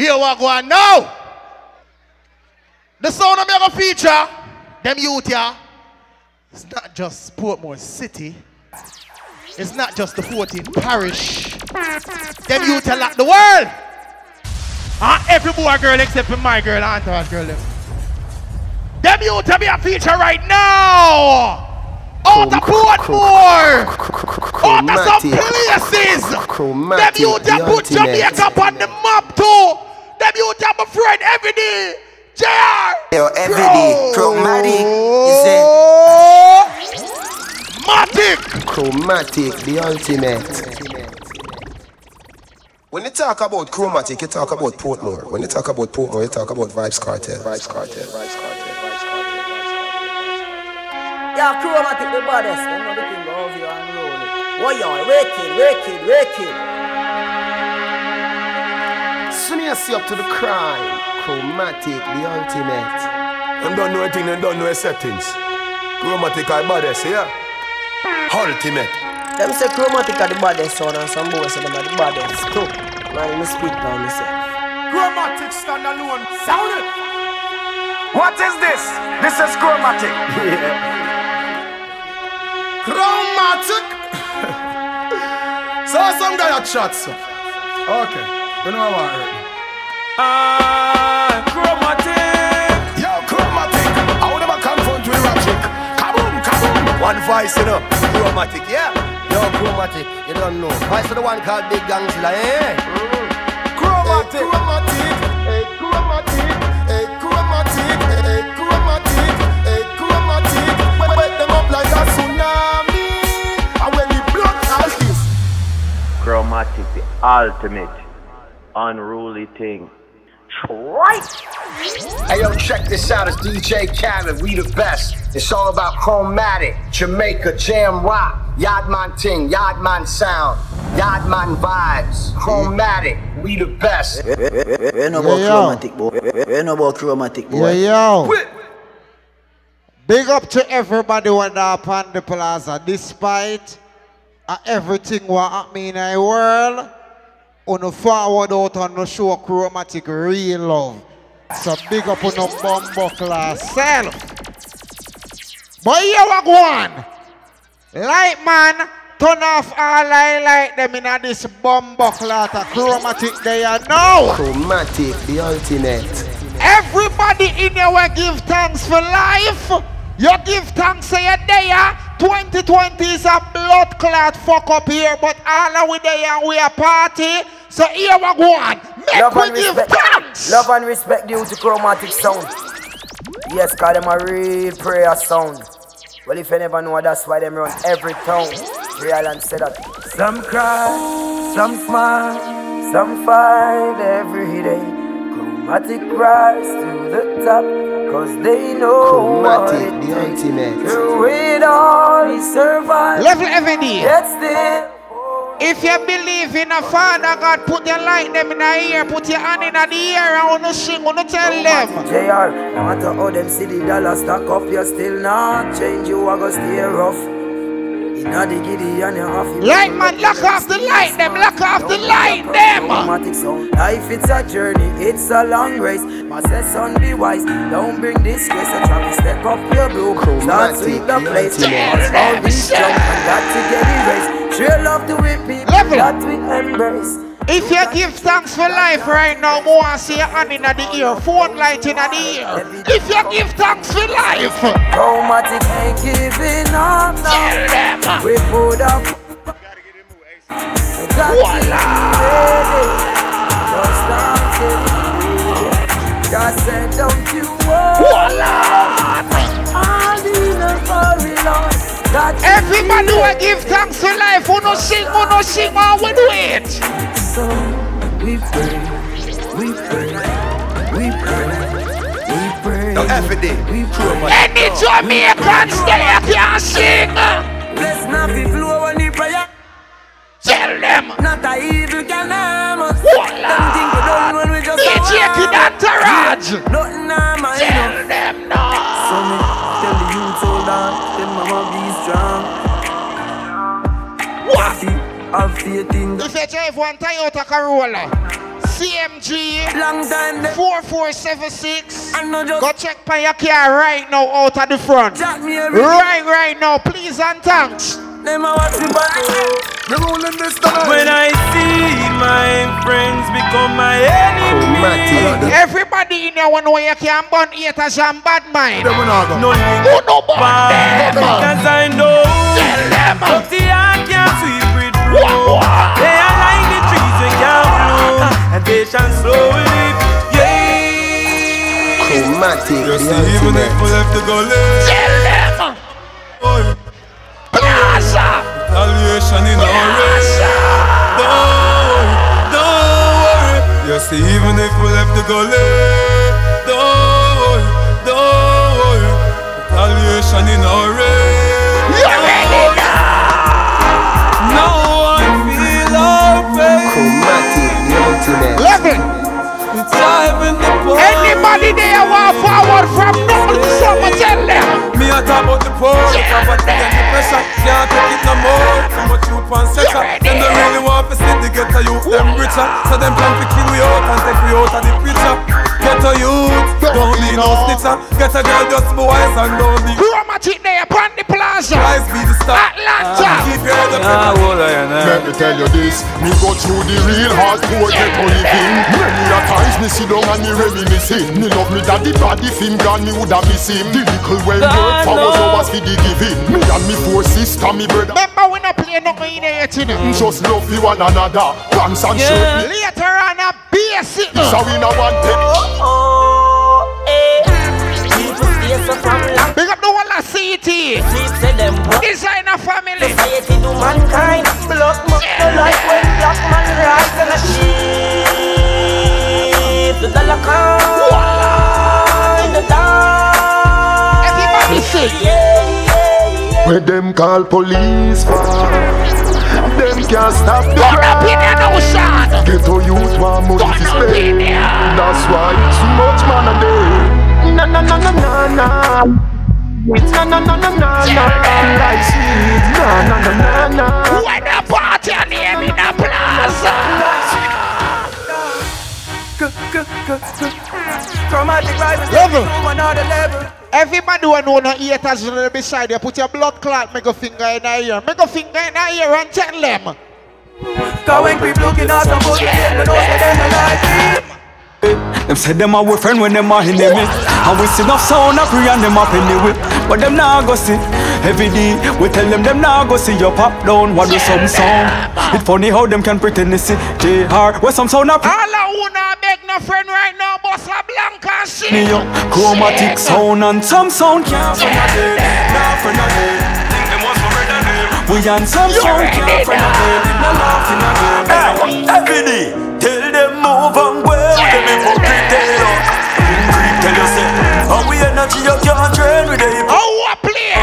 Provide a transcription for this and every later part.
Here we go now. The sound of me going feature, them youth here. It's not just Portmore City. It's not just the 14th parish. Them youth are like the world. And every boy girl except for my girl, Entourage girl. Them, them youth are be a feature right now. Out of Portmore. Out of some places. Them youth are put Jamaica on the map too. Them youth are my friend every day. JR. Yo, every day, chromatic, you Matic. Chromatic, the ultimate. When you talk about chromatic, you talk about Portmore. When you talk about Portmore, you talk about Vybz Kartel. Vybz Kartel. Vybz Kartel. Vybz Kartel. Yeah, chromatic the baddest. Them know the thing go over here and roll it. Why y'all? Wicked, wicked, wicked. Soon as you see up to the crime. Chromatic, the ultimate. Them don't know anything, them don't know settings. Chromatic are baddest, yeah? Ultimate. Them say chromatic are the baddest sound and some boys say them are the baddest too. Man, me speak now myself. Chromatic stand alone. Sound it. What is this? This is chromatic. yeah. Chromatic. so some guy had shots. Okay. You know what? I Ah, chromatic. Yo, chromatic. I would never confront with Ratchet. Kaboom, kaboom. One voice, you know. Chromatic, yeah. Yo, chromatic, you don't know. Why is the one called Big Gangzilla, eh? Chromatic. Chromatic. Hey, chromatic. Hey, chromatic. Hey, chromatic. Hey, chromatic. Wet, wet them up like a tsunami. And when the blood all this. Chromatic, the ultimate unruly thing. Right. Hey yo, check this out. It's DJ Khaled. We the best. It's all about chromatic, Jamaica, jam rock, Yardman ting, Yardman sound, Yardman vibes, chromatic. We the best. We know about yo. chromatic, boy. We know about chromatic, boy. Yeah, yo. Big up to everybody when they're upon the plaza. Despite uh, everything what happen in the world, on the forward out on the show chromatic real love. So big up on the bumbo class self. But here we go on. Light man, turn off all I like them in a this bumbo class chromatic they are now. Chromatic, the ultimate. Everybody in here will give thanks for life. You give thanks for your day. ah. 2020 is a blood clot fuck up here, but all of we there and we a party. So here we go on. Make Love and give respect. thanks. Love and respect due to chromatic sound. Yes, cause them a real prayer sound. Well, if you never know, that's why them run every town. Real and say that. Some cry, some smile, some fight every day. Chromatic rise to the top, cause they know what it the takes. ultimate. Through it all, he survived. Level Avenue. Yet still, If you believe in a Father God, put your light them in the ear, put your hand in the ear, and wanna sing, I wanna tell them. JR, no matter how them see the dollar stack up, you still not change. You are gonna stay rough. Inna the giddy and you have to Light man, lock off the light, them, lock off the light, them. Chromatic sound. Life it's a journey, it's a long race. My say son be wise, don't bring disgrace. I try to step up your blue, start Chromatic, sweep the the place. ultimate. Cause all these jump and got to get erased. Sure love to with people Level. that we embrace. If you give thanks for life right now, more and see your hand in the ear, phone light in the ear. If you give thanks for life, Chromatic ain't giving up now. We put up. Voila. Just said, don't you worry. Voila. All in a hurry, Lord. That Everybody will give thanks for life. Who no sing, who no sing, all we do it. So we pray, we pray, we pray, we pray. Now, every day. We pray. Any Jamaicans there can sing. Bless not be flow when the prayer. Tell them. Not a evil can harm us. Voila. Them think we done when we just DJ Kid Entourage. Nothing harm us. Tell them no. So me tell the youth hold on, Have faith in If you drive one Toyota Corolla, CMG Long time them 4476. I know just Go check on your car right now out at the front. Jack me Right, right now, please and thanks. Them watch back You rolling this tonight. When I see my friends become my enemy, Everybody in here want to know you can burn haters and bad mind. Them we not go. no link Who no burn back because I know but the heart can't sweep it through. They are like the trees they can't bloom, and patience slowly. Yeah. Chromatic. You see, even if we ultimate. left the gully, oh, retaliation in our race. Don't worry, don't worry. You see, even if we left the gully, don't worry, don't worry. Retaliation in our race. You ready now? No one feel our pain. Chromatic. The ultimate. Levin, It's time the anybody there want forward from now to a talk about the poor, the poverty and the pressure. Can't take it no more. Too much youth and section. Them don't really want to see the ghetto youth them richer. So them plan to kill we out and take we out of the picture. Ghetto youth, don't be no snitcher. Get a girl just be wise and don't be. Chromatic there upon the plaza. Rise be the star. Atlanta. Ah. Keep your head up. Ah, hold on, Let me tell you this, me go through the real hardcore ghetto living. Many a times me sit down and me reminiscing. Me love me daddy body film gone, me woulda miss him. The little well work for was always for the giving. Me and me four sister, me brother. Remember we not play nothing in here yet, you know. Mm, just love for one another. Pants and shirt. Later on a basic. So we no want mankind Blood must go like when black man rise and a sheep The dollar coin The dark Everybody sing. Yeah, yeah, yeah Where them call police for? Them can't stop the Turn up in crime. the ocean. Ghetto youth want money to Turn spend. That's why too much man a day. Na na na na na na. Na na na na na na. Like sweet. Na na na na na. When the party and name in the plaza. Chromatic vibes Level. to another level Everybody who know no haters right beside you, put your blood clot, make a finger in the ear. Make a finger in the ear and tell them. Cause when people looking at some bullshit Me know say them a like me Them say them a we friend when them a enemy. And we see enough sound a free and them up anyway. But them nah go see. Every day we tell them them nah go see. Your pop down what do some sound? It funny how them can pretend to see. JR where some sound a All not beg no friend right now, boss a blank and shit. me up. Chromatic sound and some sound can't friend a dead Nah friend a dead Think them for red We and some sound can't friend a dead Nah laughing a dead Every day Tell me for pretend Creep tell you How we energy you can't train with them Oh, what play?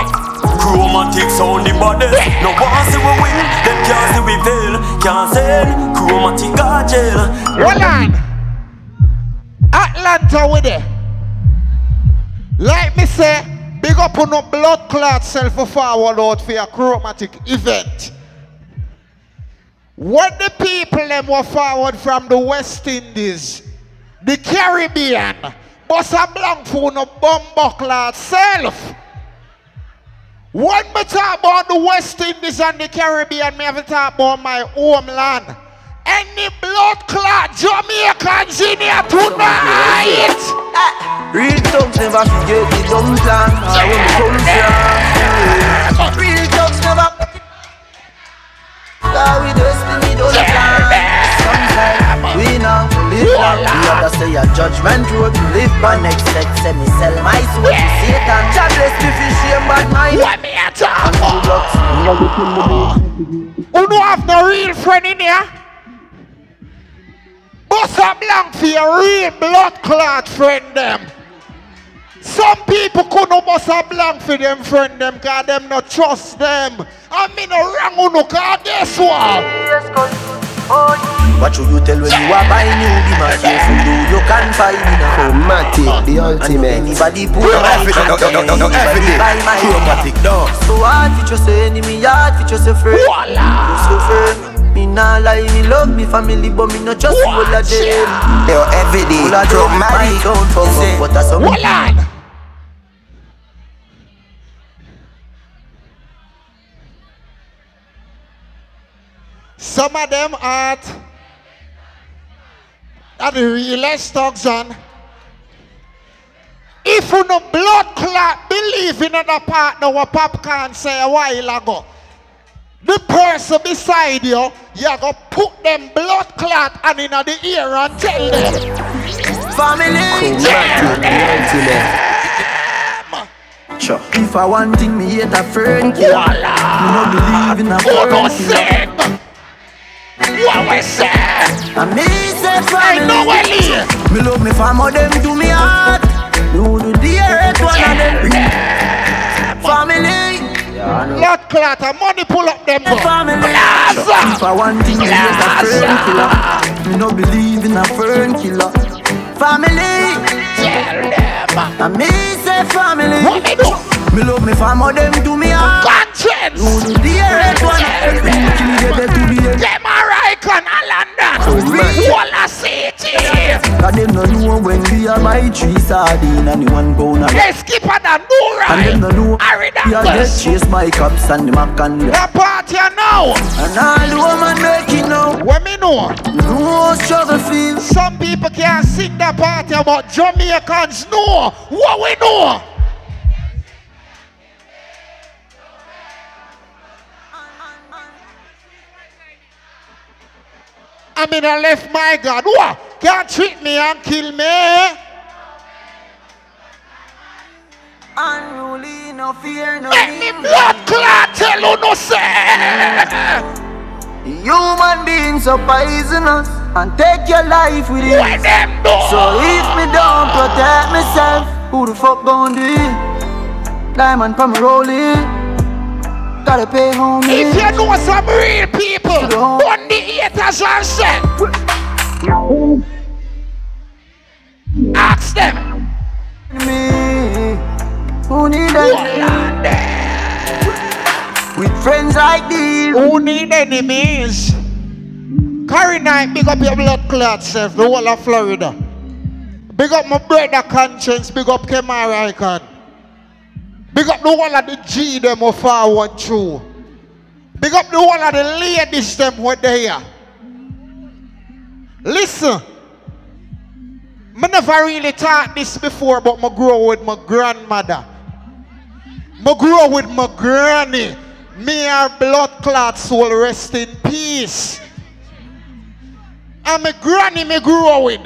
Chromatic sound the body No one see we win Them can't see we fail Can't send Chromatic jail Hold on. Atlanta with it. Like me say, big up on no blood clot self forward out for a chromatic event. When the people them were forward from the West Indies, the Caribbean, bust a blank for no bomb self. When me talk about the West Indies and the Caribbean, me have to talk about my homeland. Any blood clot Jamaicans in tonight. Real thugs never forget the dumb plan Or when we come from Real thugs never Cause we just need all the plan Sometimes we know live long We understand your judgment road to live by next sex Say me sell my soul to Satan God bless me for shame bad mind What me a talk And good about? luck Who don't have no real friend in here? Bust a blank for your real blood clot friend them. Some people couldn't bust a blank for them friend them cause them not trust them. I mean no wrong uno cause guess what? What should you tell when you are buying new Be my careful do you can find me now oh, Chromatic. The ultimate. anybody put my Every- hand no, no, no, no, no, my Chromatic dog. So hard for just say enemy, hard for just a friend Voila. Just a friend Me nah lie, me love me family, but me no trust all of them. Yo, every day, All of them, my dramatic. don't fuck up, but that's some. Hold Some of them are at the realest thugs on. If you no blood clot believe in another partner what popcorn say a while ago, the person beside you, you go put them blood clot and in the ear and tell them. Family. Sure. If I want thing, me hate a friend killer. Me no believe in a Who friend killer. sing? Say? And me say I know family. we live. Me love me family, them do me heart. Do the dearest one of them. Family. Blood clot and money pull up them. Family. If I want thing, me hate a friend killer. Me no believe in a friend killer. Family. Tell them. And me say family. What me do? Me love me family, them do me heart. Conscience. Do the dearest one of them. Kill me dead to the end. Rikon Alanda. Walla City. Cause them no know when we are buy three sardine and the one pound of They skip on the new And them no know Harry we are get chased by cops and the mac and the The party now. And all the woman make it now What me know? No struggle feel Some people can't sing the party but Jamaicans know. What we know? I mean, I left my God. What? Can't treat me and kill me. Unruly, no fear, no Make me blood clot tell you no say. Human beings are poisonous And take your life with it. So if me don't protect myself Who the fuck gon' do it? Diamond from rolling Gotta pay homie If you know some real people. On the haters and say, ask them. me Who need Who it? land there? With friends like these Who need enemies? Carry night, big up your blood clot self, the whole of Florida. Big up my brother conscience, big up Kemar Icon. Big up the whole of the G them who forward through. Big up the whole of the ladies them who there. Listen. I never really taught this before, but I grow with my grandmother. I grow with my granny. Me her blood clot soul rest in peace. And my granny me grow with.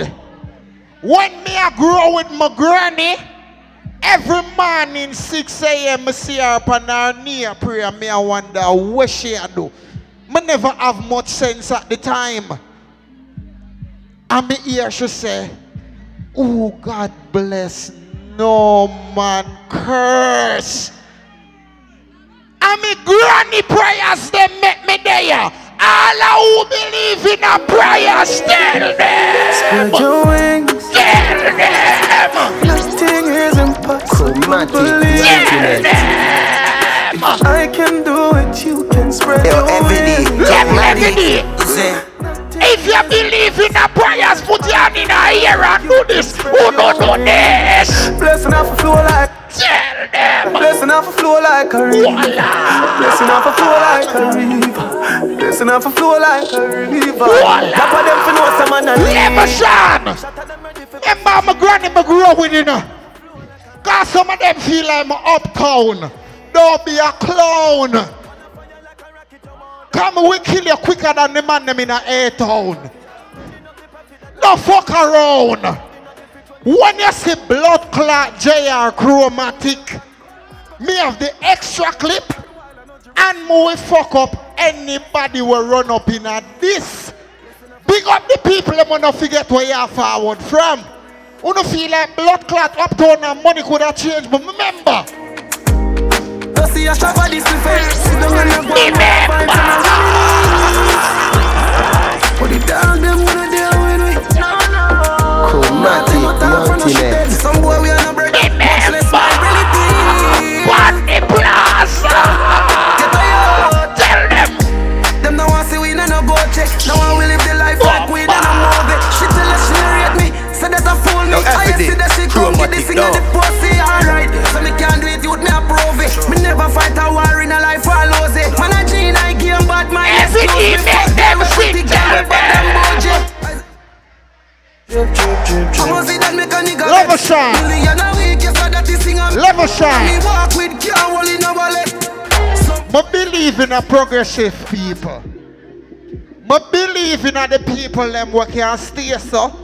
When me I grow with my granny, every morning 6 a.m. I see her upon her knee prayer. Me I wonder what she do. Me never have much sense at the time. And me hear she say, Oh God bless no man curse. And me granny prayers they make me there. All who believe in a prayer, tell them. Spread your wings Tell them. Say, If you believe in a prayers, put your hand in a ear and do this. Oh, Who don't do this? Blessing off a flow like Tell them. Blessing off a flow like a river Voila. Blessing off a flow like a river Blessing off a flow like a river Voila. Top of them for know some man Never shine. Remember my granny, my grew up with you know. Cause some of them feel like I'm uptown. Don't be a clown. Come we kill you quicker than the man them in a A-town. No fuck around. When you see blood clot JR chromatic, me have the extra clip and me fuck up anybody will run up in a this. Big up the people them wanna forget where you are forward from. Wanna feel like blood clot up uptown and money could have changed, but remember, see a shop. Sit down and have one more fight and I'll But the dog them wanna deal with me. Chromatic. Some boy we are not much less my. What! Get out, tell them. Them now want see we no no go check. No will live the life like we done a move. She tell us she rate me, say that I fool me. I see that she come get this thing at the post. Me never fight a war in a life, I lose. It. Man, I gene, game, but my Everything make them. sick, I'ma see that make a nigga Level shine Million Level shine Me walk with in wallet But believe in a progressive people. But believe in the people them work here and stay so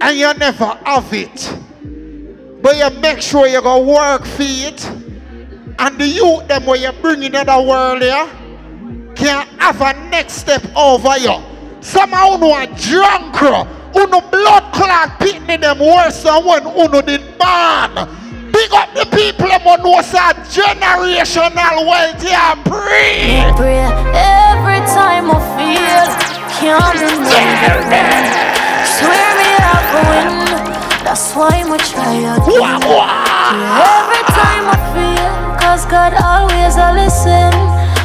And you never have it. But you make sure you go work for it. And the youth them where you bring in the world here can have a next step over you. Somehow who are drunk, who no blood clot pitney them worse than when uno did born. Big up the people them who know say generational wealth and pray. Pray every time I feel can't remember. Swear me up a win. That's why I'm try again. Every time I feel, cause God always a listen.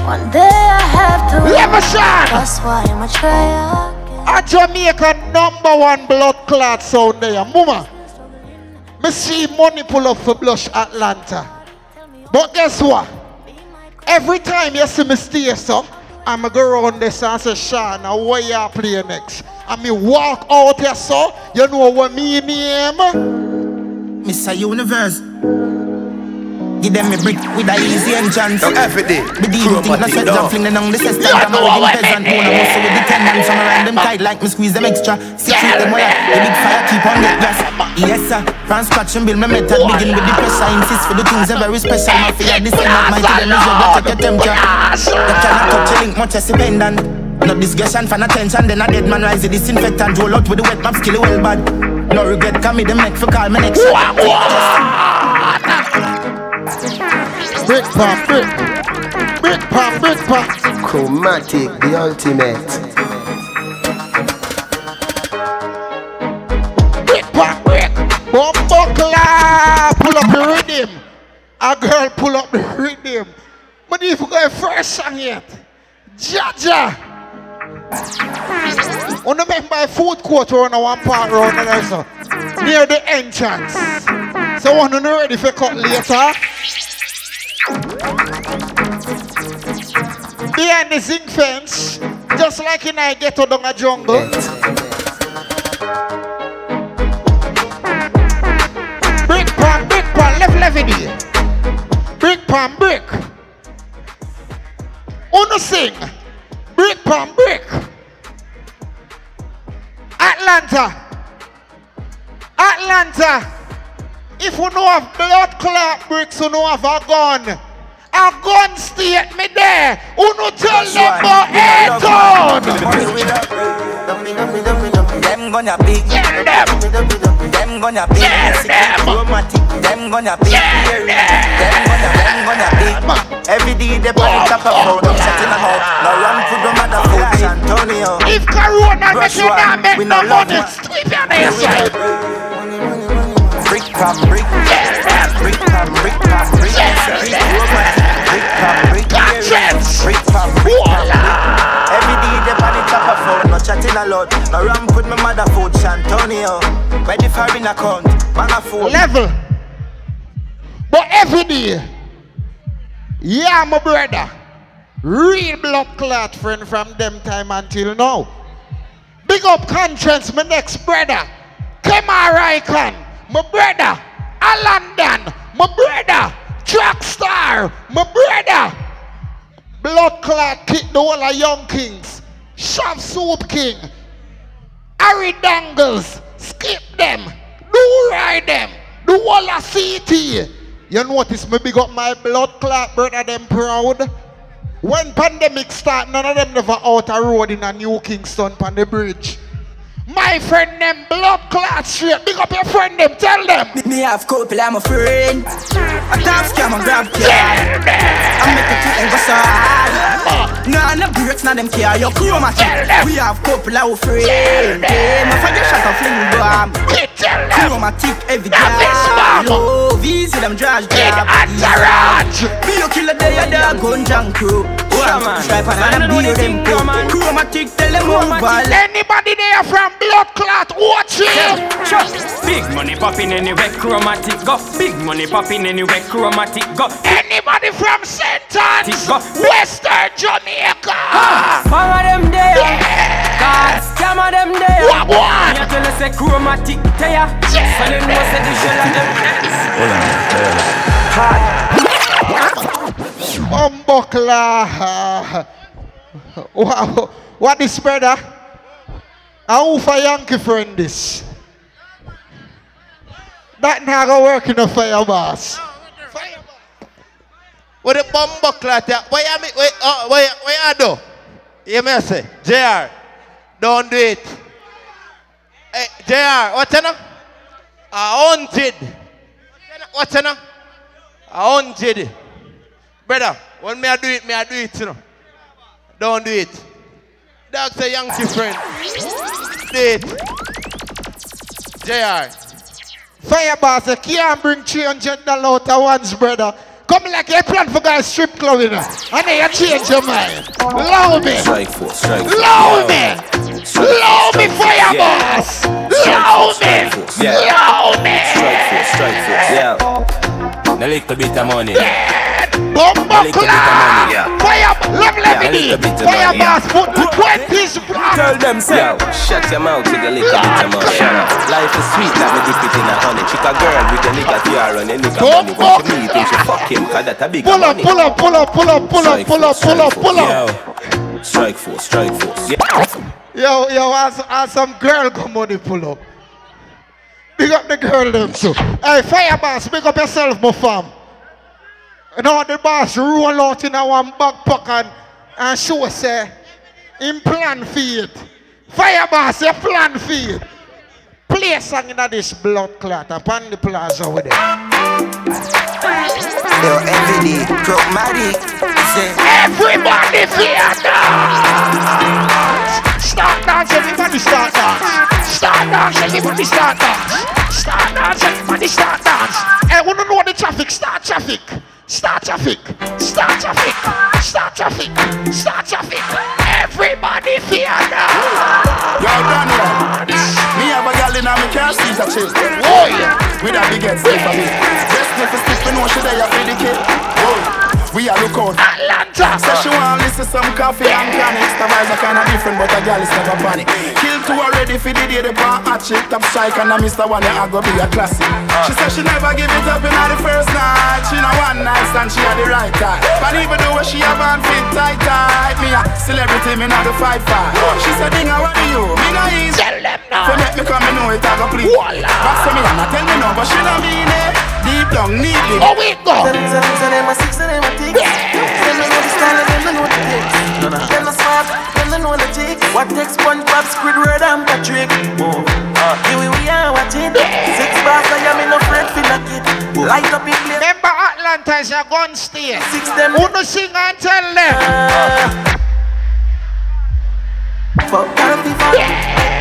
One day I have to. Level shine. That's why I'm try again. A Jamaica number one blood clot sound there. Mama. Me see money pull up for Blush Atlanta. But guess what? Every time you see me stay so, I'm going to go around this and say, Sean, now where you play next? And me walk out here so, you know what me name? Mr. Universe. Give them a brick with a easy entrance. Now every day, The deal think no sweat jump fling the nong the sister I'm a wedding peasant. Who no muscle with the tendons From around them tight like me squeeze them extra. Secret them wire. The big fire keep on get gas Yes sir. From scratch and build my method Begin with the pressure. Insist for the things are very special. Mafia this and that My to them is your take your temperature. You cannot touch a link much as a pendant no discussion for attention, then a dead man rise the disinfectant. Roll out with the wet map, skill well bad. No regret, come me the make for call me next Brick pump, brick. Brick pump, brick pump. Chromatic, the ultimate. Brick pump, brick. Bumbuckler. Pull up the rhythm. A girl pull up the rhythm. But if you go first song yet, Jaja. On the member by food court on a one part round there, so near the entrance. So one on ready for a cut later. Behind the zinc fence, just like in I get down a jungle. Brick pan, brick pan, left it. Brick pan, brick. Uno sing. Brick pan, brick. Atlanta. Atlanta. If you know have blood clot bricks, you know have a gun. A gun state me there. You know tell them about a gun. Them gonna big. Tell them. Them gonna big. Chromatic Them. gonna big. Them. Gonna, them gonna big. Every day they put it up a phone I'm setting them out Now run to the mother food Antonio. If Corona make you not make no no money, man. strip your nation. Brick brick with my mother food Antonio Ready for in account Man a fool Level. But every day, yeah, my brother, real blood clot friend from them time until now. Big up conscience, my next brother. Kemar Icon, my brother. Alandan, my brother. Track star, my brother. Blood clot kick the whole of young kings. Shove soup king. Harry Dangles, skip them, do ride them, do whole of CT. You notice me big up my blood clot brother them proud. When pandemic start, none of them never out a road in a New Kingston on the bridge. My friend them blood clot straight. Big up your friend them, tell them. Me have couple, I'm a friend. A top scam, I grab car. I make it to side. Nah, no breaks, nah them care. Your chroma We have couple, I'm a friend. My father shot a fling bomb. Chromatic every day. Yo, VC them trash Big entourage. Be a killer, they are the gun junk crew. One, stripe and a beer them crew. Chromatic, tell them over. Anybody there from blood clot, watch it. Big money popping anywhere, chromatic go. Big money popping anywhere, chromatic go. Anybody from St. Anne's, Go. Western Jamaica. Ah. Some of them there. Yeah. Lord, scam of them there. What, what? Me a tell you say chromatic tear. So them know say the shell of them. Bumbuckler. Wow. What is brother? How for Yankee friend this? That not gonna work in a fire boss. What the bumbo clot? What you mean? What, uh, you- what you do? You may say, JR, don't do it. Hey, JR, what's now? A hundred. What's now? A hundred. Brother, when me I do it, me I do it, you know. Don't do it. Dog say Yankee friend. Do it. JR. Fire boss, you can't bring 300 dollars out of one's brother. Come like you plan for guys strip club, you know. And then you change your mind. Love me. Strike force, strike force. Love me. Love me, fire boss. Love me. force. Love me. Strike force, strike force, yeah. A little bit of money. Bumbo A little bit of. Fire, love levity. little bit of Fire money, boss, yeah. put the 20s eh? Tell them, say. Yo, shut your mouth with a little bit of money. Shut up. Life is sweet, like me dip it in a honey. Chick a girl with a nigga tiara and a nigga money. When she meet him, she fuck him, cause that a big Pull up, money. pull up, pull up, pull up, pull up, pull up, pull up, pull up. Yo, strike force, strike force. Yo, yo, as, as some girl come money pull up. Big up the girl them too. Hey, fire boss, big up yourself, my fam. You know the boss roll out in one backpack and, and show say, in plan for it. Fire boss, you plan for it. Play a song in this blood clot upon the plaza with it. Yo, every day, chromatic. Everybody dance. Start dance, everybody start dance. Start dance, everybody start dance. Start dance, everybody start dance. Hey, wanna know the traffic? Start traffic. Start traffic. Start traffic. Start traffic. Start traffic. Everybody fear dance. Yo, Daniel, me have a gal in a me car seat a chill. Yeah. With a big head stiff for me. Best me for stiff, know she there for the kid. Whoa, we a look out. Atlanta. Say she want listen some coffee and chronics. The vibes are kinda different, but a gal is never panic. Kill two already for the day the bar hot chick. Top strike and I miss the one that I go be a classic. Uh. She said she never give it up in the first night. She know one night stand, she had the right time. But even though she have on fit tight tight, me a celebrity, me not the fight fight. Uh. She said, Dinga, what do you? Me not easy. Tell them now. So make me come, me know it, I go please. Back to me, and I tell me no, but she don't mean it. Deep down, need it. Oh, we go. Them, them, them, them a six, and them a tick. Them don't know the style, them don't know the tricks. Them a smart, them don't know the tricks. What takes SpongeBob, Squidward, and Patrick? Oh, here we we are watching. Six bars, I am in a friend for knock it. Light up in place. Remember Atlanta is a gun state. Six them. Who no sing and tell them? Uh, fuck coffee, fuck.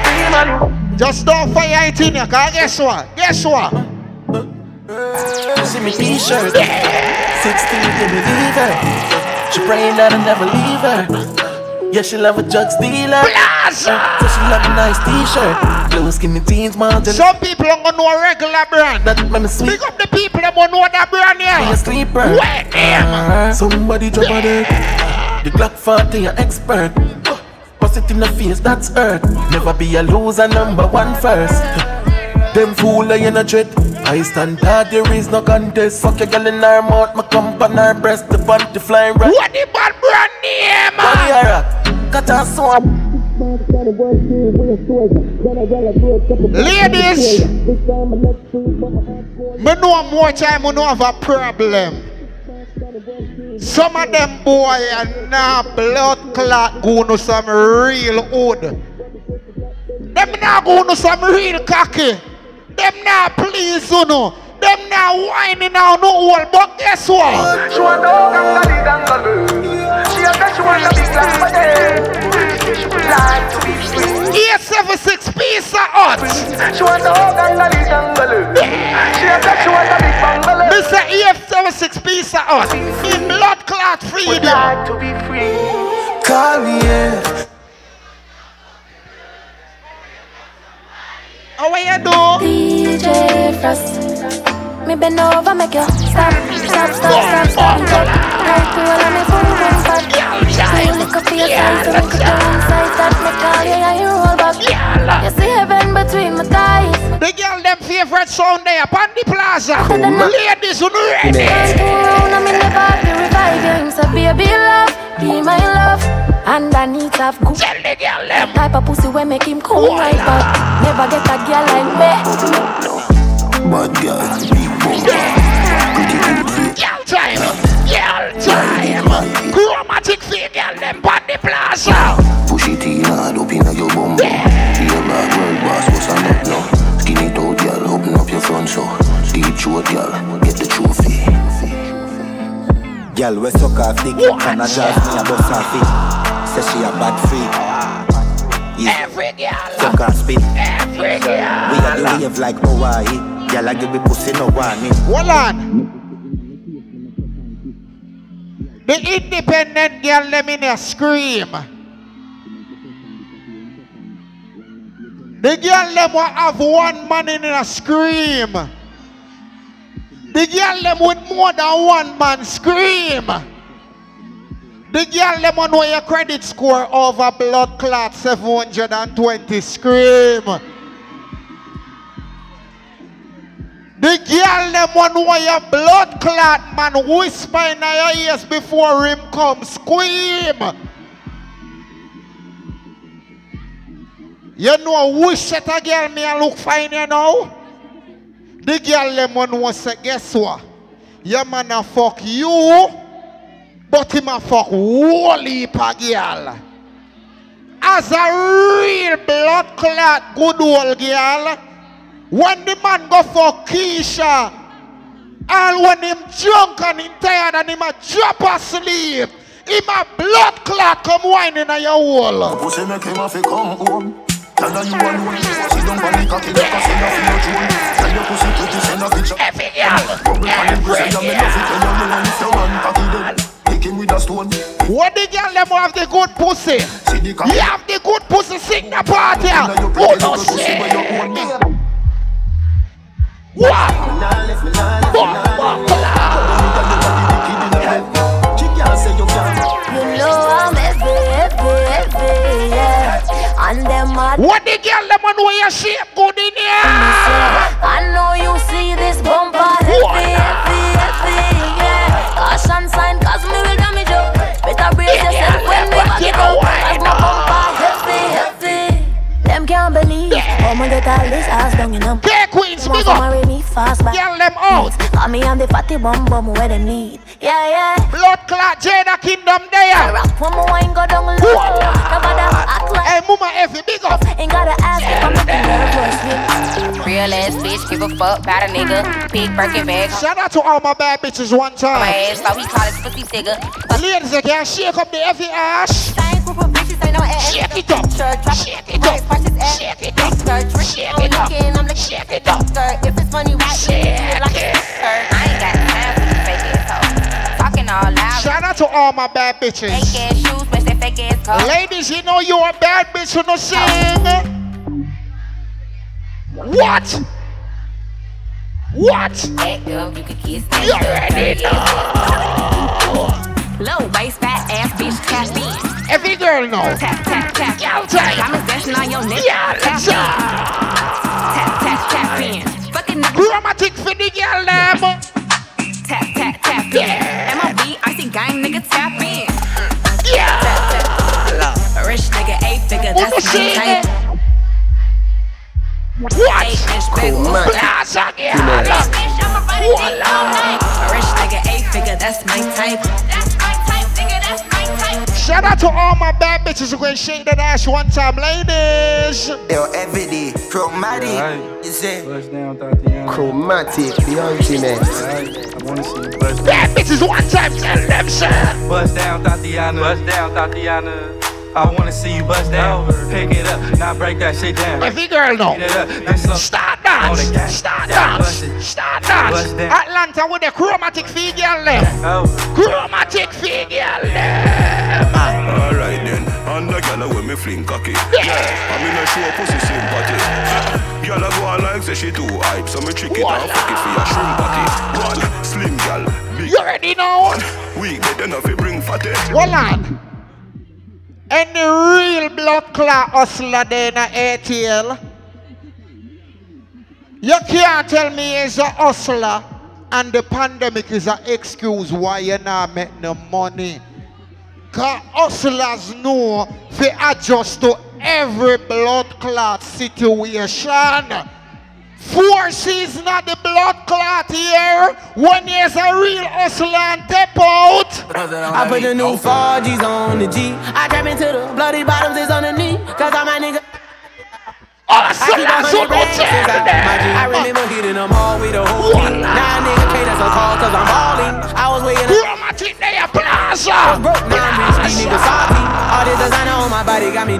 Free money. Just don't fire it in here, cause guess what? Guess what? Uh, See me t-shirt 16 to believe her She praying that I never leave her. Yeah, she love a drug dealer. So she love a nice t-shirt. Blue skinny jeans, mountain Some people don't know a regular brand. That man is sweet. Pick up the people that don't know that brand Be here. a sleeper. Where them? Uh-huh. Somebody drop a dirt The Glock 40 an expert. Bust it in the face, that's earth Never be a loser, number one first. Them fool I in a dread I stand hard, there is no contest Fuck your girl in her mouth, my kump on her breast The panty flying right What the bad brand name? Body a rock, cut her swamp Ladies, me know more time, me know have a problem. Some of them boy are now blood clot go to some real hood. Them now go to some real cocky. Them now please you know. Them now whining now no hole. But guess what? She want dog and gully dangle. She a she want for them. She would like to be free. 876 piece of hot. She want dog and gully dangle. She a she want a big bungalow. Mr. EF76 piece of hot. In blood clot freedom. Like to be free. Call me, yeah Oh, How you do? DJ Frost. Me bend over, make you stop, stop, stop, stop, stop. Hey, girl, I'm a boom boom fat. So you lick up your thighs, so make up your inside. That me call you, yeah, you roll back. You see heaven between my thighs. The girl them favorite sound there upon the plaza. Ladies, you ready? Turn two round, I'm in the back, you revive you. So baby love, be. Underneath have good type of pussy when make him come right back. Never get a girl like me. Bad girl, big bumper. Girl time, girl time. Chromatic fee, girl them upon the plaza. Push it in hard up inna your bum bum. Be a bad world boss, what's a nut now? Skin it out, girl, open up your front so. Deep throat, girl, get the trophy. Girl, we suck off dick And a drive me a bus off it Say she a bad freak yeah. Every girl Suck off spit Every girl We a the wave like Hawaii Girl, I give me pussy no warning Hold on. The independent girl in a scream. The girl them will have one man in a scream. The girl them with more than one man scream. The girl them on your credit score over blood clot 720 scream. The girl them where your blood clot man whisper in your ears before him come scream. You know wish that a girl me a look fine you know? The girl them one was say guess what? Your man a fuck you, but him a fuck whole heap of girl. As a real blood clot good old girl, when the man go for Keisha, and when him drunk and him tired and him a drop asleep, him a blood clot come whining on your wall. Pussy make him have to come home. Tell her you alone. Sit down on the cocky like a sinner for your drone. Tell your pussy pretty, send a picture. Every girl, Bubble on him pussy, and me love it when you know if your man cocky dead. Hit him with a stone. What the girl them have the good pussy? See the. You have the good pussy sing the party. Tell her you Who pretty no little pussy say? where you own. What? Fuck, fuck, You know I'm heavy, heavy, heavy, yeah. And them mad. What the girl them on where your shape good in here? I know you see this bumper heavy, heavy, heavy, yeah. Caution sign, Okay, Queens, Want big to up. me fast back. Girl them out. Call me on the fatty bum bum where them need. Yeah, yeah. Blood clot Jada Kingdom there. Rap when my wine go down low. Nobody act like Hey, Mama Effie, big up. ain't gotta ask if I'm looking nervous. Real ass bitch, give a fuck about a nigga. Big Birkin bag. Shout out to all my bad bitches one time. My ass, so he call his pussy figure. Ladies, I can shake up the Effie ass. Same group of bitches, ain't no ass. Shake it up. Shake it up. Shake it up. Shake it up. I'm like, shake it up. If it's money, right? Shake it like a I ain't got time for these fake ass hoes. Talking all loud. Shout out to all my bad bitches. Fake ass shoes, match that fake ass car. Ladies, you know you're a bad bitch who no sing. What? What? Act up, you can kiss me. You ready now? Low waist, fat ass bitch, tap in. Every girl know. Tap, tap, tap. Y'all tight. Diamonds dancing on your neck. Yeah, tap let's in. Tap, tap, tap in. Fucking nigga. Chromatic for the girl them. Tap, tap, tap in. Yeah. MOB, icy gang nigga, tap in. Yeah. Tap, tap. A rich nigga, eight figure, What that's the my shit? type. What? Eight inch bagel. Plaza girl. Bitch, I'ma run it Voila. all night. A rich nigga, eight figure, that's my type. That's Shout out to all my bad bitches who can shake that ass one time, ladies. Yo, every day, chromatic. You say, Chromatic, the ultimate. I wanna see you bust Bad bitches one time, tell them, sir. Bust down, Tatiana. Bust down, Tatiana. I wanna see you bust down. Pick it up, now break that shit down. Every girl know. Pick it up, then slow. Start On the gang. dance, start dance, bust it. start Bust dance. down. Atlanta with the chromatic fee girl them. Oh. Chromatic fee girl them. Alright then, and the girl when me fling cocky. Yeah, I mean I show pussy sympathy. Girl I go on like say she too hype, so me trick it and fuck it for your shrimp party. One slim girl, big. You ready now? Weak, but then if you bring fatty. Hold on. Any real blood clot hustler there in ATL? You can't tell me he's a hustler and the pandemic is an excuse why you not make no money. Cause hustlers know they adjust to every blood clot situation. Force is not the blood clot here when there's a real hustler and step out. I put the new 4Gs on the G. I trap into the bloody bottoms is on the knee. Cause all oh, my niggas. I keep a racks since I got my G. I remember hitting them all with the whole team. Now nigga pay that's a call cause I'm all in. I was waiting. my team they a plaza. I was broke, now I'm rich, these niggas salty. All this designer on my body got me.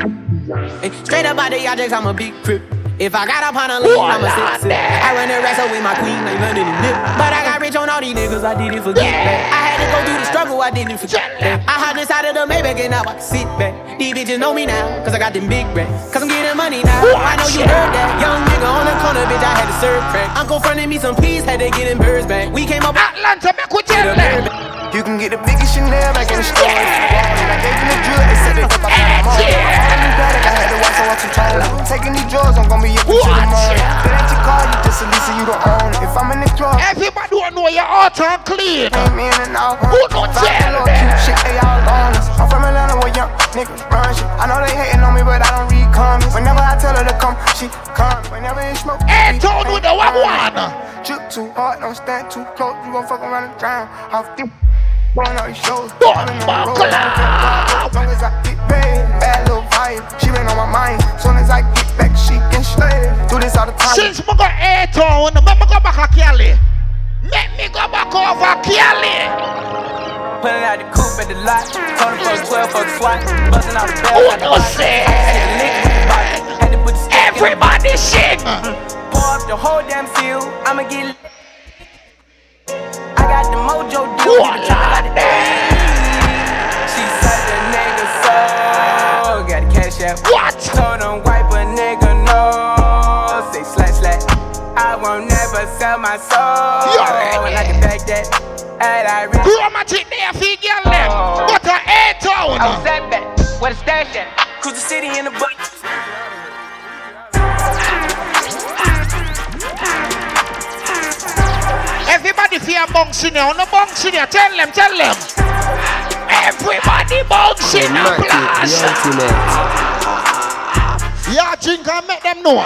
Straight up out the objects, I'm a big crip. If I got up on a lean, I'm a six six. I run the rest up with my queen, like London and Nip. But I got rich on all these niggas, I didn't forget that. I had to go through the struggle, I didn't forget that. I hopped inside of the Maybach and now I can sit back. These bitches know me now, cause I got them big racks. Cause I'm getting money now. I know you heard that. Young nigga on the corner, bitch, I had to serve crack. Uncle fronted me some peas, had to get them birds back. We came up Atlanta, make we tell. You can get the biggest Chanel back in the store. I gave them the drill, they said they got them all. I'm in bed, I had to watch, I watch some tone. Taking these drugs, I'm gonna be up until the morning. That ain't your car, you just a and you don't own it. If I'm in the club, everybody wanna know your heart and clean. Ain't me in and out. Who don't tell pull up, cute shit, they all on us. I'm from Atlanta where young niggas run shit. I know they hating on me, but I don't read comments. Whenever I tell her to come, she come. Whenever it smoke, hey, told with the wagwan. Drip too hard, don't stand too close. You gon' fuck around and drown. Off the Blowing all these shows. I've been on the road. As long as I get paid. Bad little vibe. She been on my mind. Soon as I get back, she can slay. Do this all the time. Since me go A-Town, let me go back to Cali. Let me go back over Cali. Pulling out the coupe at the lot. Tony for the 12 for the SWAT. Busting out the bell. What was it? Had to put the Everybody sing. Pour up the whole damn seal. I'ma get lit. I got the mojo deal. What? She said the nigga so. Got the cash out. What? Told him wipe a nigga no. Say slash slash. I won't never sell my soul. You already- I can back that. And I really. Chromatic there for girl them. But a A-Town. I was at back. Where the stash at? Cruise the city in the butt. Everybody fear bouncing there. Oh, no bouncing there. Tell them, tell them. Everybody bouncing a plaza. Yeah, drink and make them know.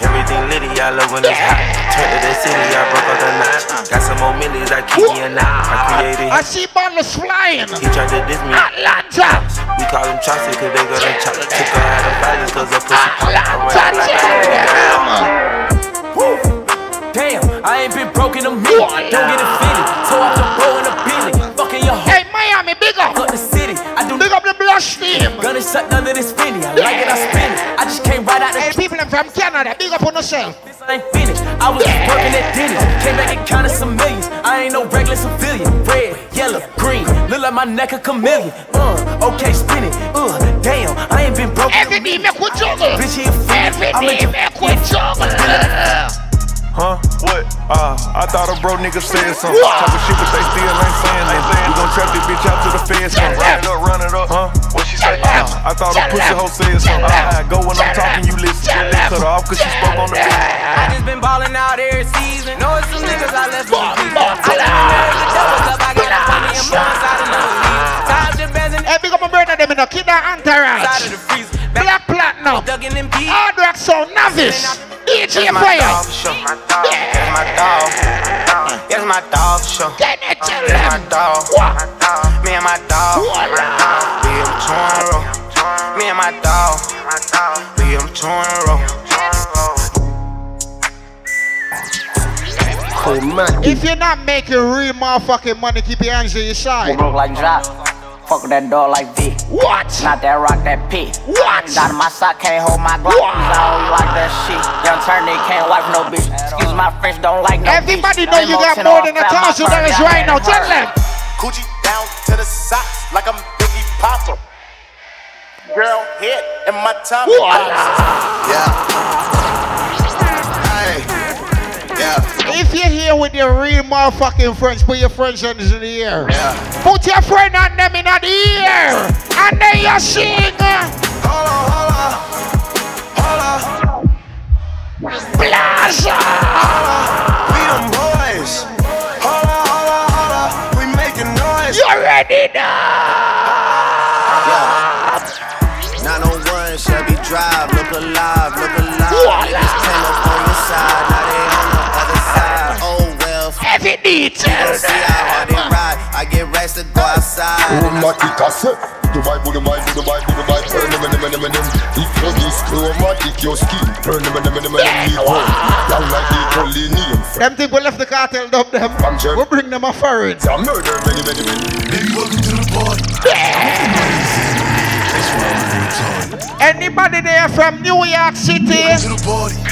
Everything litty, I love when it's hot. Turn to the city, I broke out the notch. Got some more millies, I keep me a knot. I created. I see bundles flying. He tried to diss me. Atlanta. We call him Chaucer, cause they gonna chop. Took her out of bodies, cause her pussy pop. Damn, I ain't been broke in a minute. Don't get offended. So I can blow in a billy. Fucking your Hey, Miami, big up. Fuck the city. I do Big up the blush team. Is shut under this Fendi. I like it, I spin it. I just came right out the Hey, people from Canada, big up on yourself. I ain't finished. I was just working at Denny's. Came back and counted some millions. I ain't no regular civilian. Red, yellow, green. Look like my neck a chameleon. Uh, okay, spin it. Uh, damn, I ain't been broke. Every day make we juggle. Bitch, he a freak. Every I'm day a- make we juggle. Huh? What? Uh, I thought a bro nigga said something. Talking shit, but they still ain't saying nothing. We gon' trap this bitch out to the feds. Come run it up, run it up. Huh? What she say? Uh, I thought a pussy hoe said something. I go when I'm talking, you listen. Cut her off cause she spoke on the phone. I just been ballin' out every season. Know it's some niggas I left for the people. I done married the double cup. I got a plenty of months out of another league. Times the best in Hey, big up my brother, them in the kid and entourage. out of the freezer. Black Platinum. Dug in them peas. Hard rock sound, novice. DJ Fire. Yes, my dog. Yes, my dog for sure. Yes, my dog. Me and my dog. We am two in a row. Me and my dog. We am two in a row. If you're not making real motherfucking money, keep your hands to your side. Broke like drop. Fuck that dog like V. What? Not that rock, that P. What? Down my sock, can't hold my Glock. What? I don't like that shit. Young Turney can't wipe no bitch. Excuse my French, don't like no Everybody bitch. know you got more than a fat, my thousand first dollars right now. that Tell them. Coochie down to the socks like I'm Biggie Papa. girl hit in my tummy. If you're here with your real motherfucking friends, put your friends in the ear. Put your friend on them in the ear. And then you sing. Plaza. We them boys. Holla, holla, holla. We making noise. You ready Nine Every detail. See how hard they ride. I get racks to go outside. and I- Chromatic cassette. Dubai, Dubai, Dubai, Dubai, burn them, them, them, them. If you this chromatic, your skin burn them, them, them, them, people. Down like the holy name. Them people left the cartel, dump them. We bring them a foreign. I murder many, many, many. Baby, welcome to the party. Anybody there from New York City,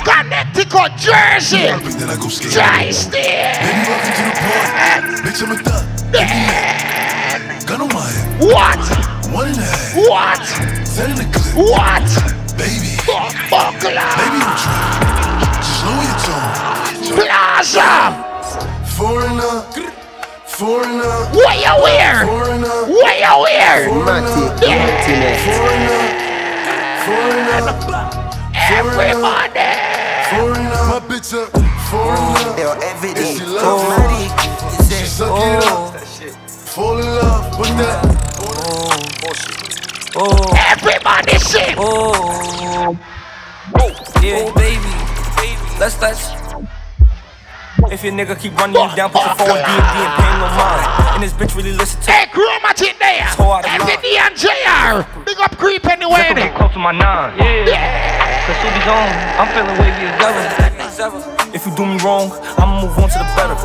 Connecticut, Jersey, Tri-State. Bitch, I'm a thug. Gun on my head. What? One and a half. What? Set in the clip. What? Baby. Buckler. Baby, don't try. Just lower your tone. Plaza. Foreigner. Foreigner. What you wear? Foreigner. What you wear? Foreigner. Yeah. Foreigner. Everybody. Foreigner. My bitch a foreigner. Yo, every day. She love me, she suck it up. Fall in love with that. Oh. Everybody sing. Oh. oh, oh yeah, baby. Let's touch. If your nigga keep running you down, put your phone D and D and pay no mind. And this bitch really listen to Hey, Chromatic there. So out of line. Heavy D and JR. Big up creep anyway. Check there. up close to my nine. Yeah. Cause Subi's on. I'm feeling wavy as ever. If you do me wrong, I'ma move on to the better.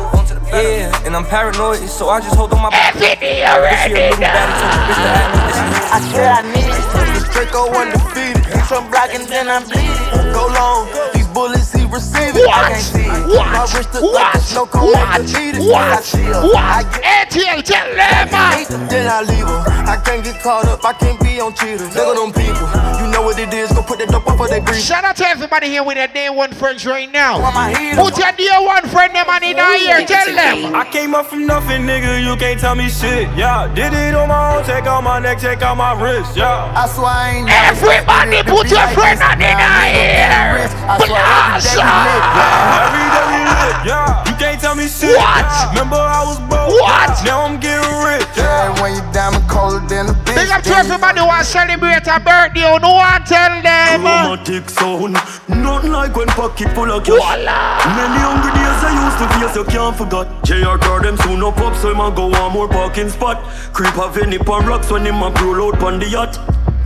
Yeah, and I'm paranoid, so I just hold on my back. FD This year, already little daddy told me, bitch, to act like. I swear I need it. This Draco undefeated. He's from black and then I'm bleeding. Go long. These bullets he receiving. I can't see it. My Watch, wrist look like a watch, snow cone. watch, I watch, see her. I watch. get ATL, tell them. then I leave her. I can't get caught up. I can't be on cheaters. Look at them people. You know what it is. Go put that dope up for they breathe. Shout out to everybody here with their day one friends right now. Want my heater. Put your day one friend them on in our ear. Tell them. I came up from nothing, nigga. You can't tell me shit. Yeah, did it on my own. Check out my neck, check out my wrist. Yeah. I swear I ain't Everybody put your friend on in our ear. Plaza. Every day we lit. Yeah, you can't tell me shit. What? Remember I was broke. What? Now I'm getting rich. Yeah, when you diamond colder than a bitch. Big up to everybody who want to celebrate a birthday. You know what? Tell them. Chromatic sound, nothing like when pocket full of cash. Voila. Many hungry days I used to face, you can't forget. JR car them soon up up, so I'ma go one more parking spot. Creep have any pan rocks when him a roll out pon the yacht.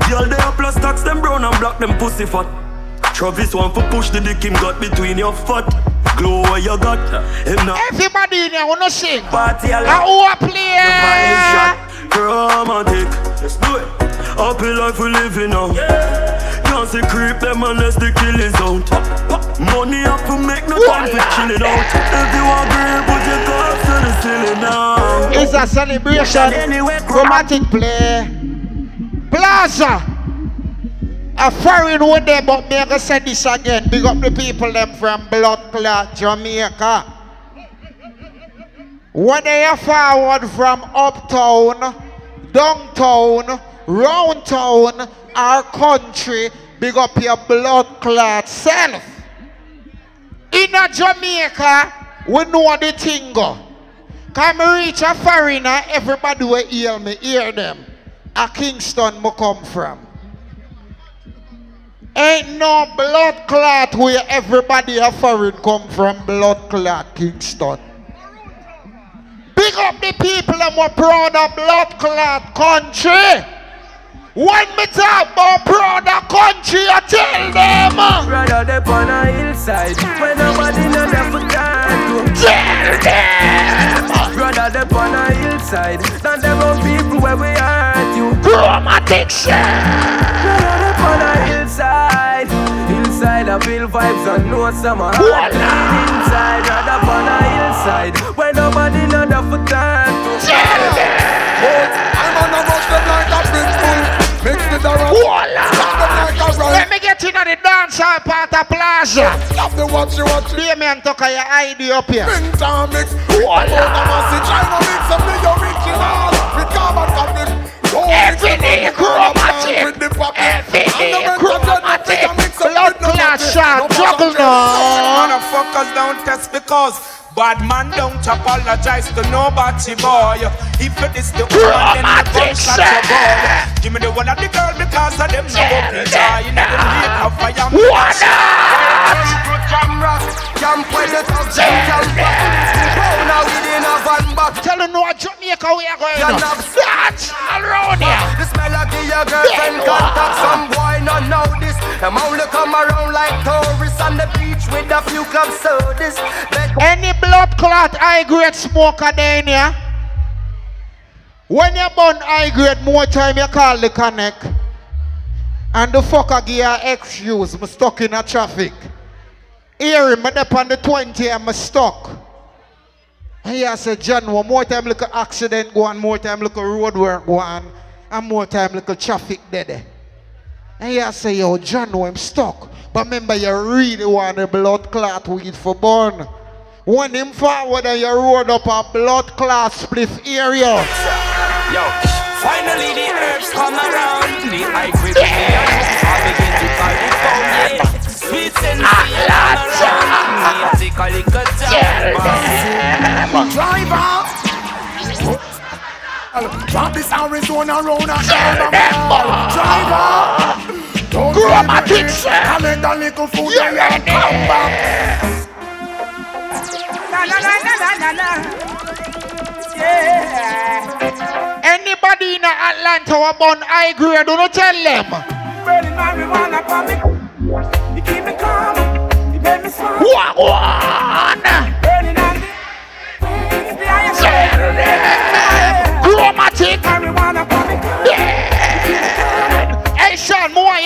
Girl they a plus tax them brown and black them pussy fat. Travis want for push the dick him got between your fat. Glow what you got, him not. Everybody in here wanna sing. Party a lot. a play? Chromatic, let's do it. Happy life we living now. Can't see creep them unless the kill is out. Money up to make no time for chilling out. If you agree, put your cups to the ceiling now. It's a celebration. Chromatic play. Plaza. A foreign one but me gonna say this again. Big up the people them from Blood Clot, Jamaica. When they are forward from uptown, downtown, round town, our country, big up your blood clot self. In a Jamaica, we know the thing go. Come reach a foreigner, everybody will hear me, hear them. A Kingston me come from. Ain't no blood clot where everybody a foreign come from blood clot Kingston. Big up the people and we're proud of blood clot country. When me talk about proud of country, I tell them. uh, Brother, they on a hillside. When nobody know them for time Tell them. Brother, they on a hillside. Stand them people where we hurt you. Sound. Brother, they on a hillside. Hillside, I feel vibes and no summer. Inside, right up on a hillside. Where nobody know the foot time. I'm on a rush, them like a principal. Mix with a rock. Let me get in on the dancehall part of Plaza. Stop the watch, you watch. Damien took your ID up here. Bring time mix. Voila. I'm a message. I'm a mix of the original. With carbon, carbon, copy. Everything chromatic. Everything chromatic. Blood clot shot. Juggle now. Motherfuckers don't test because Bad man don't apologize to nobody, boy. If it is the woman, then the gun shot your boy. Give me the one of the girl because of them no go play. You know them how I am. Tell them no, Jamaica we are going. That's around The smell of your girlfriend can't some boy. Them only come around like tourists on the beach with a few club sodas Any blood clot high grade smoker there in here? When you're burn high grade, more time you call the connect. And the fucker give you excuse, me stuck in a traffic. Here him, me up on the 20 and me stuck. And he say, John, one more time look at accident go on, more time look at road work go on, and more time look at traffic dead. And he say, yo, John, I'm stuck. But remember, you really want a blood clot weed for burn. When him forward and you road up a blood clot spliff area. Yo, finally the herbs come around. The high grade I begin to call it phone. Yeah. Sweet sensi come around. Me a take a little time. Driver Drop this Arizona round and Driver Don't Chromatic, sir. Collect a little food and you come back Na na na na na na Yeah Anybody in Atlanta who born high grade, do not tell them. Burning marijuana for me You keep me calm You make me smile Wagwan! Burning on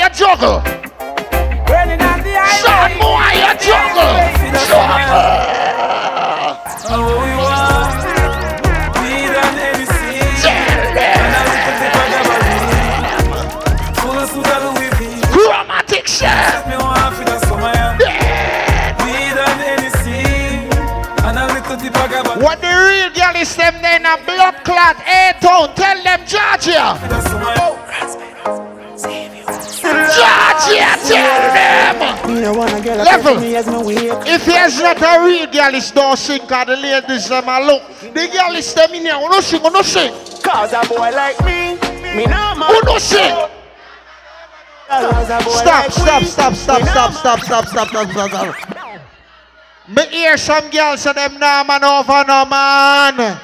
you juggle. Burning on the Sean, more you juggle. Juggle. Level. If he's not a real girl, it's don't sing cause the ladies them a look. The girl is them in here. Who no sing, who no sing. Cause a boy like me, me no man. Who no sing. Stop, stop, stop, stop, stop, stop, stop, stop, stop, stop, stop. Me hear some girls say them nah man over no man.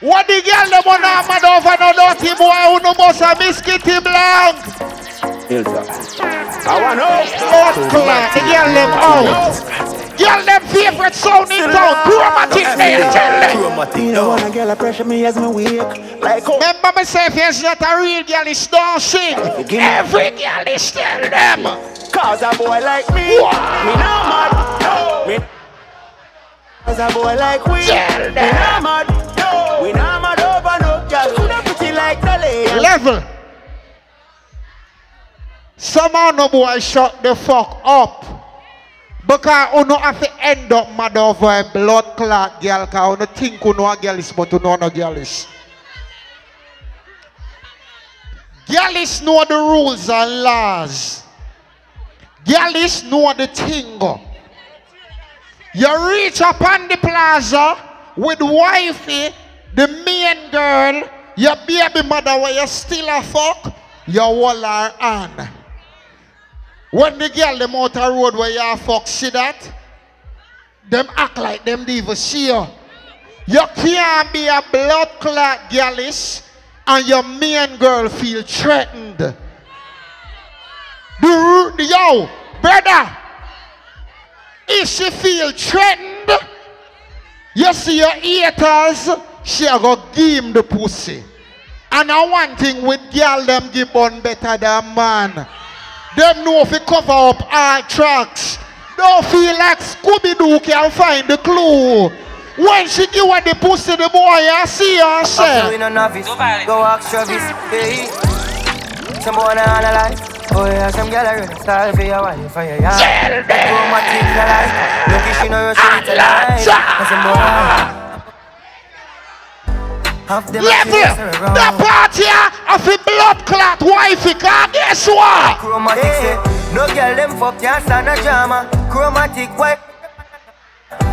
What the girl them want nah man over no dirty boy who no must a biscuity blank. I want to Blood clot, the girl them out. Girl them favorite sound in town. Chromatic nail, tell them. You know when a girl a pressure me as me wake Like oh Remember me say if it's not a real girl, it's don't sing. Every girl is tell them. Cause a boy like me, me no mad no. Me Cause a boy like we, Tell me them. no mad no. We no mad over no girl Coulda pretty like Dolly Level. Somehow no boy shut the fuck up. Because you no have to end up mad over a blood clot girl. Because you think you know a girl is, but you know no girl is. Know the rules and laws. Girls know the thing. You reach up on the plaza with wifey, the main girl, your baby mother where you still a fuck, you hold her hand. When the girl them out the road where you a fuck see that, them act like them even see you. You can't be a blood clot girlish and your main girl feel threatened. The, the yo, brother, if she feel threatened, you see your haters, she a go give him the pussy. And I one thing with girl them give on better than man. Them know if you cover up all tracks. Don't feel like Scooby-Doo can find the clue. When she give her the pussy, the boy, I see her After we say. no novice, go ask Travis, hey Some boy na analyze Oh yeah, some girl are ready style for your wife for your yard. Go my things I like. Lucky she know rush me to life. Cause some boy. Half them Level! The party of the blood clot wifey, cause guess what? Chromatic say, no girl them fuck can't stand a drama. Chromatic wife.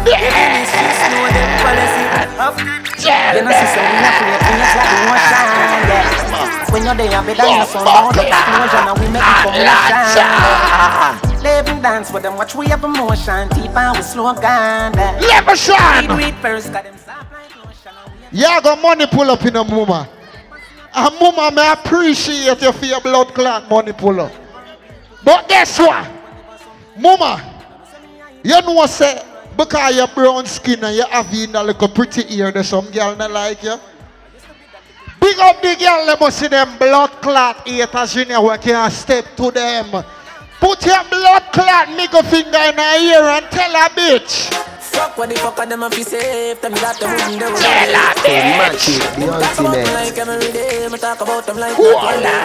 Mistress know them policy. Half You know, sister, we not play things like emotion, ah, ah, ah. yeah. When you're there, better you sound out the oh, explosion, and we make it commotion. Live and dance with them, watch we have emotion, deep and we slow down. Let me shine. We do it first, got them soft Yeah, got money pull up in a mama. And mama, may appreciate you for your blood clot money pull up. But guess what? Mama, you know say because your brown skin and you have in a little pretty ear, there's some girl not like you. Big up the girl, let me see them blood clot haters in here, we can step to them. Put your blood clot middle finger in her ear and tell her bitch. Fuck what the fuck are them a fi safe Tell me that them wouldn't do it Tell her Magic, the Talk about them ultimate. like every day Me talk about them like Voila.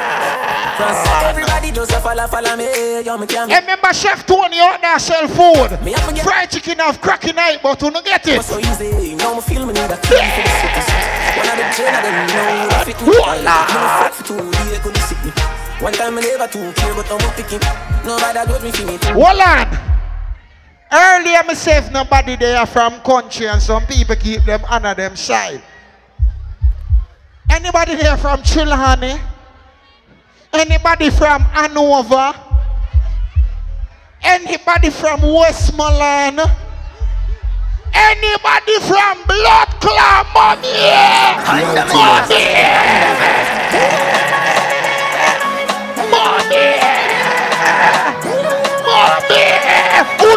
Cause everybody just a follow, follow me Yo, me can't Hey, remember Chef Tony out there sell food. Fried chicken have cracking night, but you don't get it. so easy You know me feel me need a key for the city One of the chain of them, you know that fit me Voila. Me no fuck for two days, couldn't sick me One time me never too care, but I'm picking Nobody got me for me Hold on. Earlier, if nobody there from country and some people keep them under them side. Anybody there from Chilhani? Anybody from Hanover? Anybody from Westmoreland? Anybody from Blood Mommy? Mommy!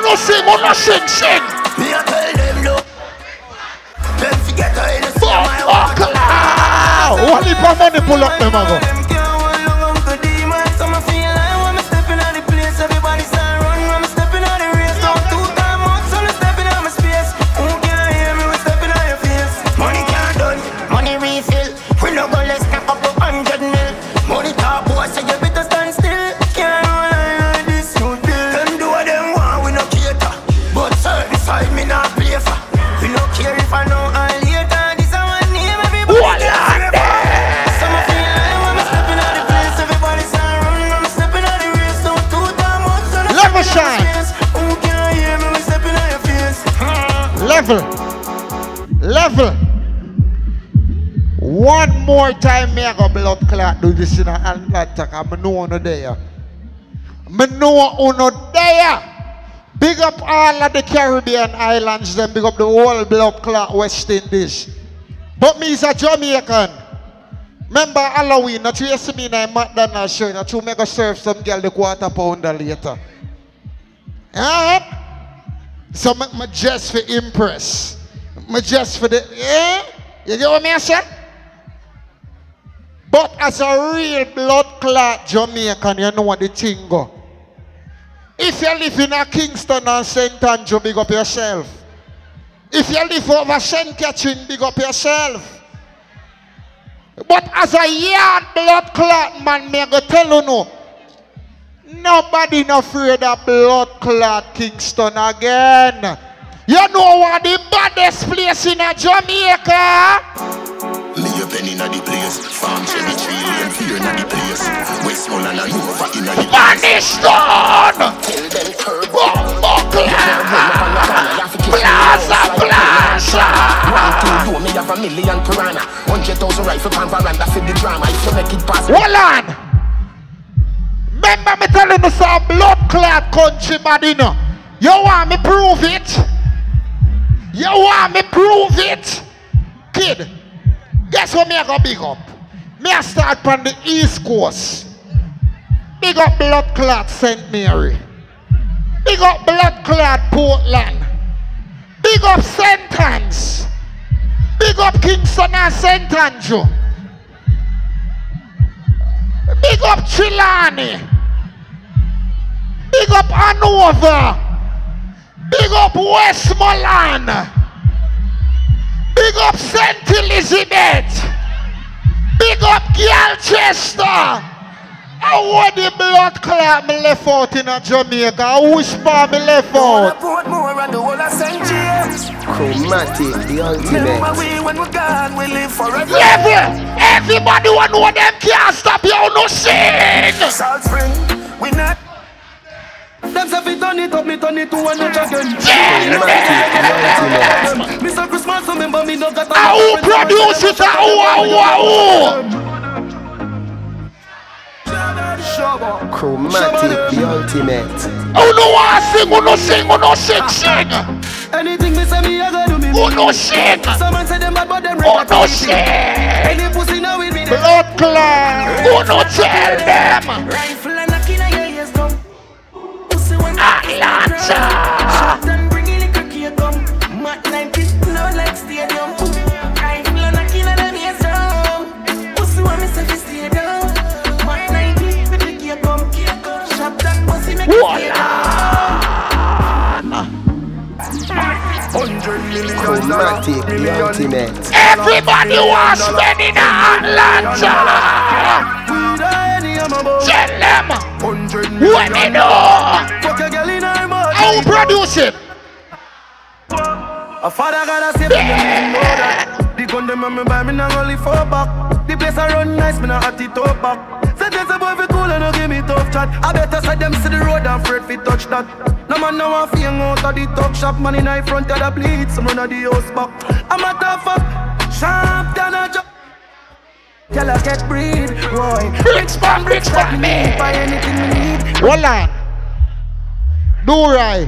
Uno sing, uno sing, sing! Me a tell them no. Them forget how you see my Blood Clot! What if my money pull up them ago? Money time, me I go blood clot do this in Atlanta. I know uno there. Me know uno there. Big up all of the Caribbean islands, then big up the whole blood clot West Indies. But me is a Jamaican. Remember Halloween, that you see me in a McDonald's show, that you make a serve some girl the quarter pounder later. Alright? So me just for impress. Me just for the eh? You get what me I say? But as a real blood clot Jamaican, you know what the thing go. If you live in a Kingston and St. Andrew, big up yourself. If you live over St. Catherine, big up yourself. But as a yard blood clot man, me go tell you no. Nobody no afraid of blood clot Kingston again. You know what the baddest place in a Jamaica? Penny inna the place, farm cherry tree lane fear inna the place. Westmoreland and Nova inna the place. Aniston! Tell them curb Plaza, plaza. One, two, me have a million piranha. Hundred thousand rifle pan veranda for the drama. If you make it past, Hold on. Remember me telling you some blood clot country know. You want me prove it? You want me prove it? Kid, guess what me I go big up? Me I start from the east coast. Big up blood clot St. Mary. Big up blood clot Portland. Big up St. Ann's. Big up Kingston and St. Andrew. Big up Chilani. Big up Hanover. Big up Westmoreland. Big up St. Elizabeth. Big up Galchester. I want the blood clot me left out in a Jamaica. I wish for me left out. Portmore and the whole of St. James. Chromatic, the Remember ultimate. we when we're gone, we live forever. Level! Everybody want know them can't stop you no sing! Salt Spring, we not. Them say fi turn it up, me turn it to one notch again. Mr. Christmas, remember me no got a Ah, who produce it? Ah, who, ah, who, ah, Chromatic, the ultimate. who? Who no want sing? Who no sing? Who no sing? Sing! Anything me say me, I gotta do me. Who no sing? Some man say them bad, but them Who ready no sing? Any pussy now with me. Blood clot! Who no tell them? Rifle a million Chromatic, the ultimate. Everybody wants spend in Atlanta! Tell them! When they know! Mouth. Produce it? A father gotta save me, me know that. The gun them me buy me now only four back. The place I run nice, me now hot it up back. Sentence a boy fi cool and no give me tough chat. I better side them see the road and afraid fi touch that. No man now want fi out of the talk shop. Man in front of the bleed, some run of the house back. I'm a tough fuck, sharp than a job. Tell her get breed, boy. Bricks for bricks for me! Buy anything me need. Hold on. Do right.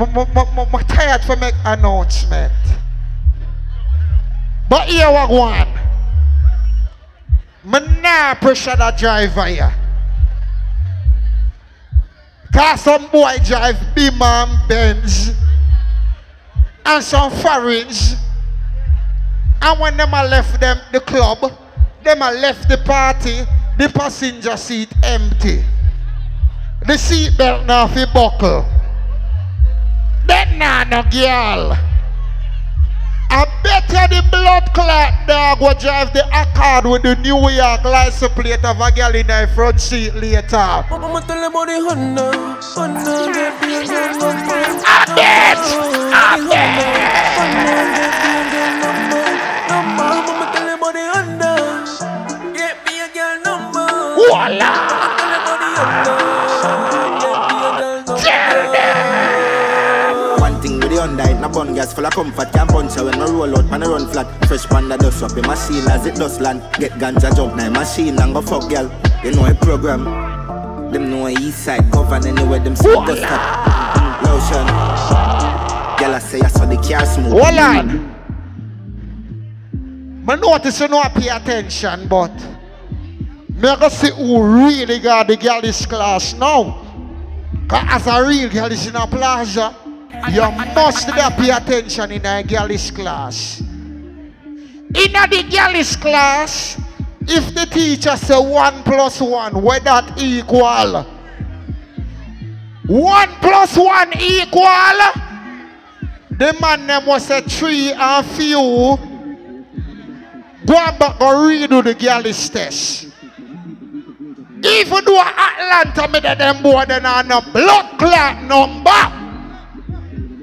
I'm tired for make announcement. But here we go on. Me nah pressure the driver here. Cause some boy drive Beamer and Benz and some foreigns. And when them left them the club, them left the party, the passenger seat empty. The seat belt now fi buckle. That nah no girl. I better the blood clot dog will drive the Accord with the New York license plate of a girl in the front seat later. I'ma tell them about with the Hyundai, it no bun gas full of comfort Can't punch her when I roll out, pan run flat Fresh panda dust up in machine as it dust land. Get ganja jump now machine and go fuck girl. You know a program. Them know a east side govern anywhere them see dust up. Lotion. Girl I say I saw the car smooth Hold on. Mm. Me notice you not pay attention, but me go see who really got the girl this class now. Cause as a real girl is in a plaza, you must there pay attention in a girlish class. In a the girlish class, if the teacher say one plus one, where that equal? One plus one equal? The man them was a three and few. Go and back and redo the girlish test. Even though Atlanta that them boy then on a blood clot number.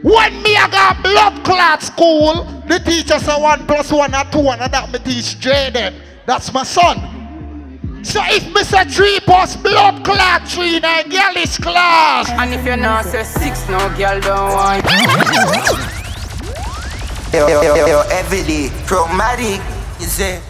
When me I got blood clot school, the teacher say one plus one or two and that me teach Jaden. That's my son. So if me say three plus blood clot three in a girlish class. And if you not say six, no girl don't want. Yo, yo, yo, yo, every day, chromatic, you say.